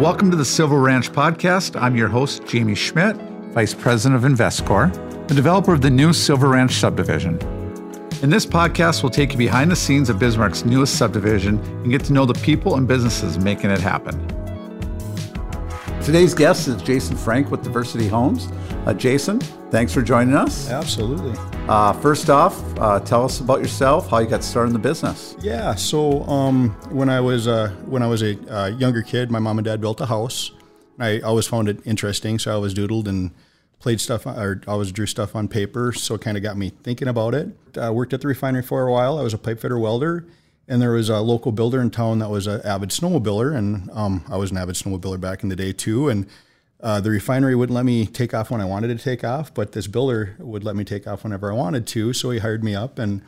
Welcome to the Silver Ranch podcast. I'm your host, Jamie Schmidt, Vice President of Investcor, the developer of the new Silver Ranch subdivision. In this podcast, we'll take you behind the scenes of Bismarck's newest subdivision and get to know the people and businesses making it happen. Today's guest is Jason Frank with Diversity Homes. Uh, Jason, thanks for joining us. Absolutely. Uh, first off, uh, tell us about yourself, how you got started in the business. Yeah. So um, when I was uh, when I was a uh, younger kid, my mom and dad built a house. I always found it interesting, so I always doodled and played stuff or always drew stuff on paper. So it kind of got me thinking about it. I worked at the refinery for a while. I was a pipe fitter welder, and there was a local builder in town that was an avid snowmobiler, and um, I was an avid snowmobiler back in the day too, and uh, the refinery wouldn't let me take off when I wanted to take off, but this builder would let me take off whenever I wanted to. So he hired me up, and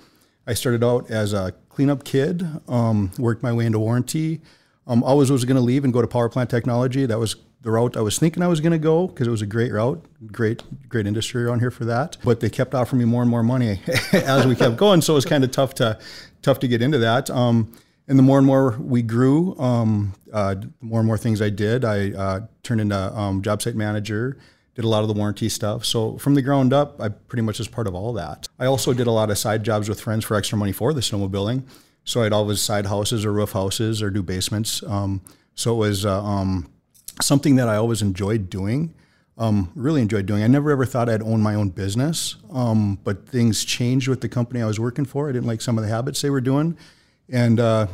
I started out as a cleanup kid, um, worked my way into warranty. Um, always was going to leave and go to power plant technology. That was the route I was thinking I was going to go because it was a great route, great great industry around here for that. But they kept offering me more and more money as we kept going, so it was kind of tough to tough to get into that. Um, and the more and more we grew, um, uh, the more and more things I did. I uh, turned into um, job site manager, did a lot of the warranty stuff. So from the ground up, I pretty much was part of all that. I also did a lot of side jobs with friends for extra money for the snowmobiling. So I'd always side houses or roof houses or do basements. Um, so it was uh, um, something that I always enjoyed doing. Um, really enjoyed doing. I never ever thought I'd own my own business, um, but things changed with the company I was working for. I didn't like some of the habits they were doing and uh,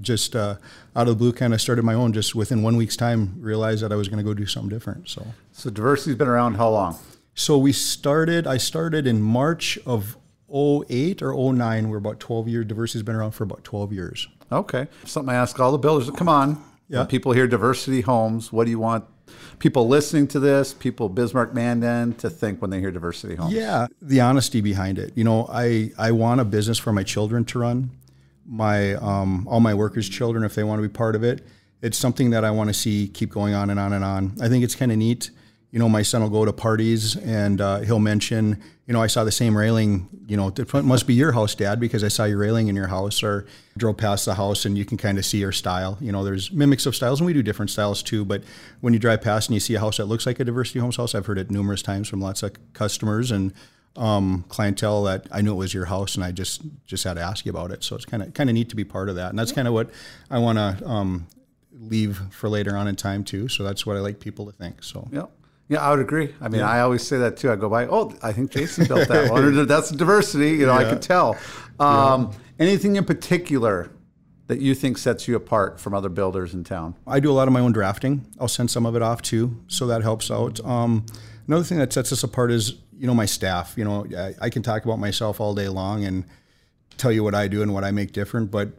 just uh, out of the blue, kind of started my own. Just within one week's time, realized that I was going to go do something different. So, so diversity's been around how long? So we started. I started in March of 08 or 09. We're about 12 years. Diversity's been around for about 12 years. Okay, something I ask all the builders. Come on, yeah. When people hear diversity homes, what do you want people listening to this, people Bismarck Mandan, to think when they hear diversity homes? Yeah, the honesty behind it. You know, I I want a business for my children to run my um, all my workers' children if they want to be part of it. It's something that I want to see keep going on and on and on. I think it's kind of neat. You know, my son will go to parties and uh, he'll mention, you know, I saw the same railing. You know, it must be your house, Dad, because I saw your railing in your house. Or drove past the house and you can kind of see your style. You know, there's mimics of styles, and we do different styles too. But when you drive past and you see a house that looks like a diversity homes house, I've heard it numerous times from lots of customers and um, clientele that I knew it was your house, and I just just had to ask you about it. So it's kind of kind of neat to be part of that, and that's kind of what I want to um, leave for later on in time too. So that's what I like people to think. So yeah. Yeah, I would agree. I mean, yeah. I always say that too. I go by, oh, I think Jason built that one. That's diversity. You know, yeah. I could tell. Um, yeah. Anything in particular that you think sets you apart from other builders in town? I do a lot of my own drafting. I'll send some of it off too, so that helps out. Um, another thing that sets us apart is you know my staff. You know, I, I, can talk about myself all day long and tell you what I do and what I make different, but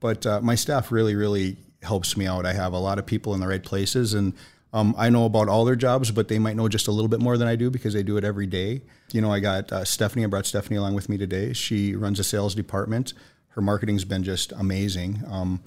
but uh, my staff really really helps me out. I have a lot of people in the right places, and um, I know about all their jobs, but they might know just a little bit more than I do because they do it every day. You know, I got uh, Stephanie. I brought Stephanie along with me today. She runs a sales department. Her marketing's been just amazing. Um,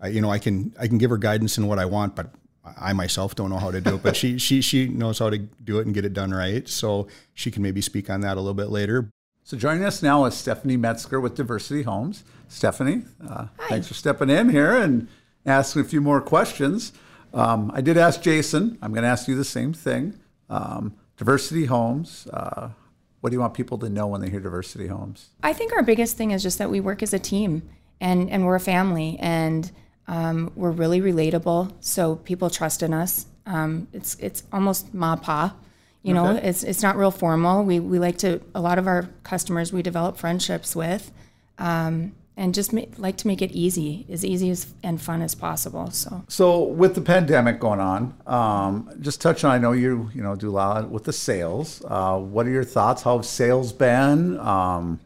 I, you know, I can I can give her guidance in what I want, but I myself don't know how to do it, but she she she knows how to do it and get it done right. So she can maybe speak on that a little bit later. So joining us now is Stephanie Metzger with Diversity Homes. Stephanie, uh, thanks for stepping in here and asking a few more questions. Um, I did ask Jason. I'm going to ask you the same thing. Um, diversity Homes. Uh, what do you want people to know when they hear Diversity Homes? I think our biggest thing is just that we work as a team and and we're a family and um, we're really relatable, so people trust in us. Um, it's it's almost ma pa, you know. Okay. It's it's not real formal. We we like to a lot of our customers we develop friendships with, um, and just ma- like to make it easy, as easy as and fun as possible. So so with the pandemic going on, um, just touch on. I know you you know do a lot with the sales. Uh, what are your thoughts? How have sales been? Um,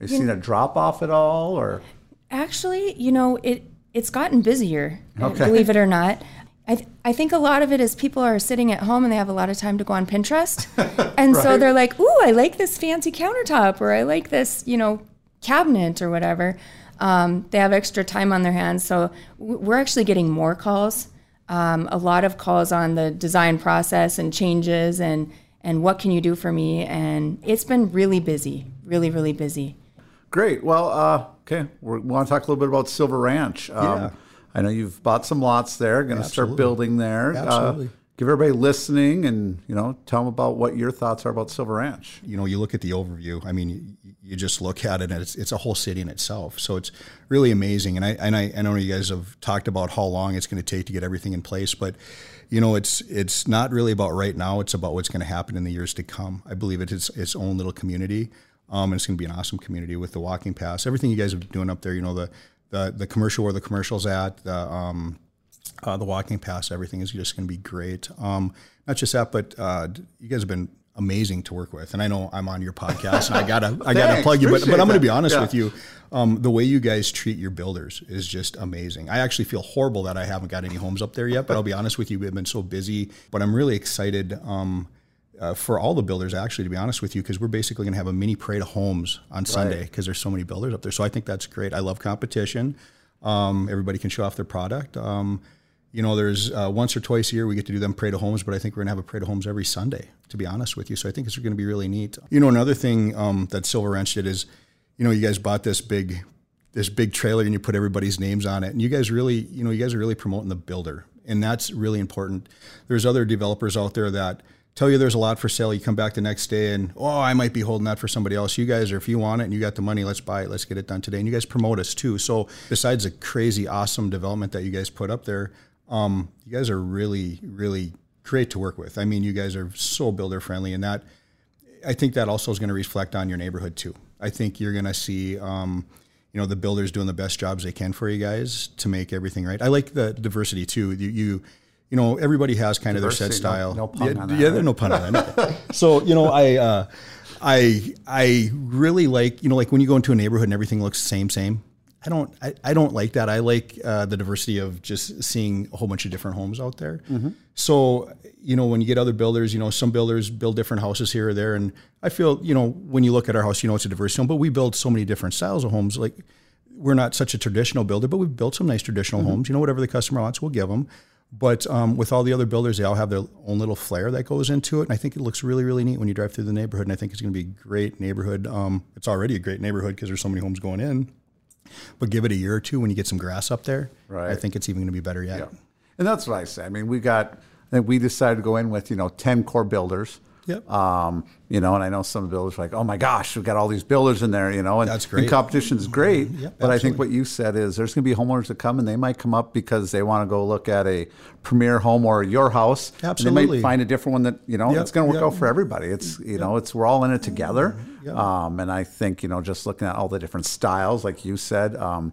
have you, you seen a drop off at all, or actually, you know it it's gotten busier, okay. believe it or not. I, th- I think a lot of it is people are sitting at home and they have a lot of time to go on Pinterest. and right. so they're like, ooh, I like this fancy countertop or I like this, you know, cabinet or whatever. Um, they have extra time on their hands. So we're actually getting more calls, um, a lot of calls on the design process and changes and, and what can you do for me? And it's been really busy, really, really busy. Great. Well, uh, okay, We're, we want to talk a little bit about Silver Ranch. Um, yeah. I know you've bought some lots there. Going to start building there. Uh, Absolutely. Uh, give everybody listening and you know tell them about what your thoughts are about Silver Ranch. You know, you look at the overview. I mean, you, you just look at it and it's, it's a whole city in itself. So it's really amazing. And I and I, I know you guys have talked about how long it's going to take to get everything in place, but you know, it's it's not really about right now. It's about what's going to happen in the years to come. I believe it is its own little community. Um, and it's going to be an awesome community with the walking pass. Everything you guys are doing up there, you know, the the, the commercial where the commercial's at, the um, uh, the walking pass, everything is just going to be great. Um, not just that, but uh, you guys have been amazing to work with. And I know I'm on your podcast, and I gotta I gotta plug you, but but I'm going to be honest yeah. with you. Um, the way you guys treat your builders is just amazing. I actually feel horrible that I haven't got any homes up there yet, but I'll be honest with you, we've been so busy. But I'm really excited. Um, uh, for all the builders, actually, to be honest with you, because we're basically going to have a mini parade of homes on Sunday because there's so many builders up there. So I think that's great. I love competition. Um, everybody can show off their product. You know, there's uh, once or twice a year we get to do them parade of homes, but I think we're gonna have a parade of homes every Sunday, to be honest with you. So I think it's gonna be really neat. You know, another thing um, that Silver Ranch did is, you know, you guys bought this big, this big trailer and you put everybody's names on it, and you guys really, you know, you guys are really promoting the builder, and that's really important. There's other developers out there that tell you there's a lot for sale. You come back the next day and oh, I might be holding that for somebody else. You guys are if you want it and you got the money, let's buy it. Let's get it done today. And you guys promote us too. So besides the crazy awesome development that you guys put up there, um, you guys are really, really great to work with. I mean, you guys are so builder friendly, and that I think that also is going to reflect on your neighborhood too. I think you're going to see, um, you know, the builders doing the best jobs they can for you guys to make everything right. I like the diversity too. You, you, you know, everybody has kind diversity, of their set style. No, no pun yeah, on that. Yeah, there's no pun on that. so you know, I. Uh, I I really like you know like when you go into a neighborhood and everything looks the same same. I don't I, I don't like that. I like uh, the diversity of just seeing a whole bunch of different homes out there. Mm-hmm. So you know when you get other builders, you know some builders build different houses here or there, and I feel you know when you look at our house, you know it's a diverse home, but we build so many different styles of homes. Like we're not such a traditional builder, but we've built some nice traditional mm-hmm. homes. You know whatever the customer wants, we'll give them. But um, with all the other builders, they all have their own little flair that goes into it, and I think it looks really, really neat when you drive through the neighborhood. And I think it's going to be a great neighborhood. Um, it's already a great neighborhood because there's so many homes going in. But give it a year or two when you get some grass up there. Right. I think it's even going to be better yet. Yeah. And that's what I say. I mean, we got, I think we decided to go in with, you know, 10 core builders. Yep. Um, you know, and I know some builders are like, oh my gosh, we've got all these builders in there, you know, and, That's great. and competition is great. Yep, but absolutely. I think what you said is there's going to be homeowners that come and they might come up because they want to go look at a premier home or your house. Absolutely. they might find a different one that, you know, Yep, it's going to work out for everybody. It's, you know, it's, we're all in it together. Yep. Um, and I think, you know, just looking at all the different styles, like you said, um,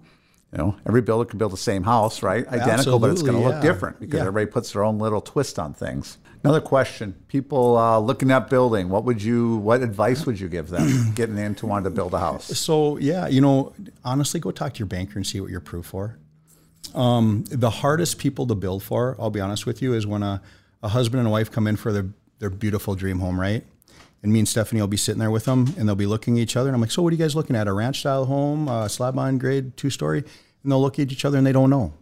you know, every builder can build the same house, right? Identical, but it's going to Absolutely, look different because Yeah. everybody puts their own little twist on things. Another question: People uh, looking at building, what would you, what advice would you give them getting into wanting to build a house? So yeah, you know, honestly, go talk to your banker and see what you're approved for. Um, the hardest people to build for, I'll be honest with you, is when a, a husband and a wife come in for their their beautiful dream home, right? And me and Stephanie will be sitting there with them, and they'll be looking at each other, and I'm like, "So, what are you guys looking at? A ranch style home, uh, slab on grade, two story?" And they'll look at each other, and they don't know.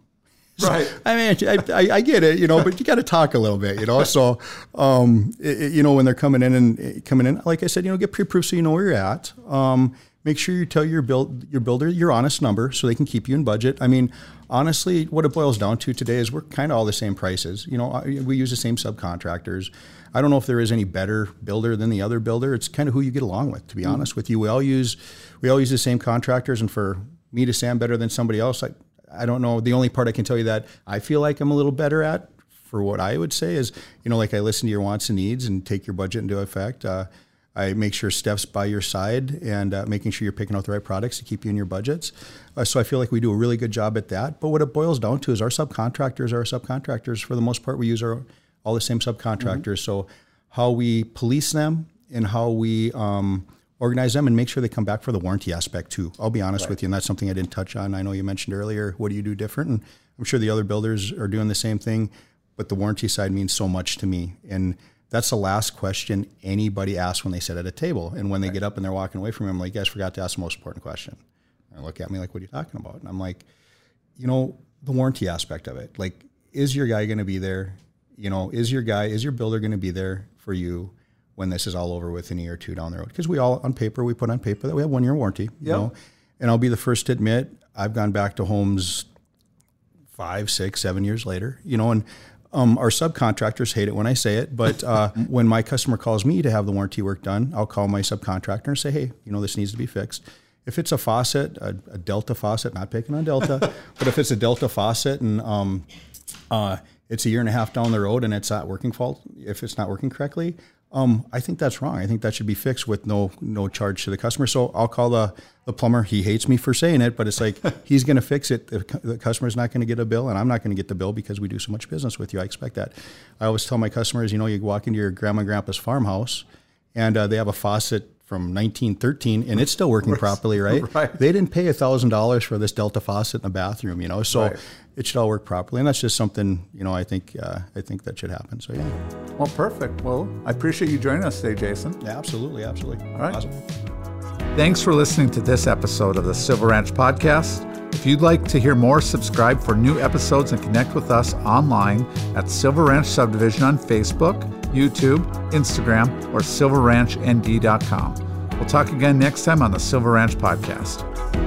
Right. I mean, I, I, I get it, you know, but you got to talk a little bit, you know. So, um, it- you know, when they're coming in and coming in, like I said, you know, get pre-approved so you know where you're at. Um, make sure you tell your build your builder your honest number so they can keep you in budget. I mean, honestly, what it boils down to today is we're kind of all the same prices. You know, we use the same subcontractors. I don't know if there is any better builder than the other builder. It's kind of who you get along with. To be honest with you, we all use we all use the same contractors, and for me to I'm better than somebody else, I I don't know. The only part I can tell you that I feel like I'm a little better at for what I would say is, you know, like I listen to your wants and needs and take your budget into effect. Uh, I make sure Steph's by your side and uh, making sure you're picking out the right products to keep you in your budgets. Uh, so I feel like we do a really good job at that. But what it boils down to is our subcontractors are our subcontractors. For the most part, we use our all the same subcontractors. So how we police them and how we um, organize them and make sure they come back for the warranty aspect too. I'll be honest with you, and that's something I didn't touch on. I know you mentioned earlier. What do you do different? And I'm sure the other builders are doing the same thing, but the warranty side means so much to me. And that's the last question anybody asks when they sit at a table. And when they get up and they're walking away from me, I'm like, you guys forgot to ask the most important question. And they look at me like, what are you talking about? And I'm like, you know, the warranty aspect of it. Like, is your guy going to be there? You know, is your guy, is your builder going to be there for you when this is all over with in a year or two down the road? Because we all, on paper, we put on paper that we have one year warranty, you know? And I'll be the first to admit, I've gone back to homes five, six, seven years later. You know, and um, our subcontractors hate it when I say it, but uh, when my customer calls me to have the warranty work done, I'll call my subcontractor and say, hey, you know, this needs to be fixed. If it's a faucet, a, a Delta faucet, not picking on Delta, but if it's a Delta faucet and um, uh, it's a year and a half down the road and it's not working fault, if it's not working correctly, um, I think that's wrong. I think that should be fixed with no no charge to the customer. So I'll call the, the plumber. He hates me for saying it, but it's like he's going to fix it. The, the customer's not going to get a bill, and I'm not going to get the bill because we do so much business with you. I expect that. I always tell my customers, you know, you walk into your grandma and grandpa's farmhouse, and uh, they have a faucet from 1913 and it's still working properly, right? right. They didn't pay $1,000 for this Delta faucet in the bathroom, you know, so right. it should all work properly. And that's just something, you know, I think, uh, I think that should happen. So, yeah. Well, perfect. Well, I appreciate you joining us today, Jason. Yeah, absolutely. Absolutely. All right. Awesome. Thanks for listening to this episode of the Silver Ranch Podcast. If you'd like to hear more, subscribe for new episodes and connect with us online at Silver Ranch Subdivision on Facebook YouTube, Instagram, or silverranchnd.com. We'll talk again next time on the Silver Ranch Podcast.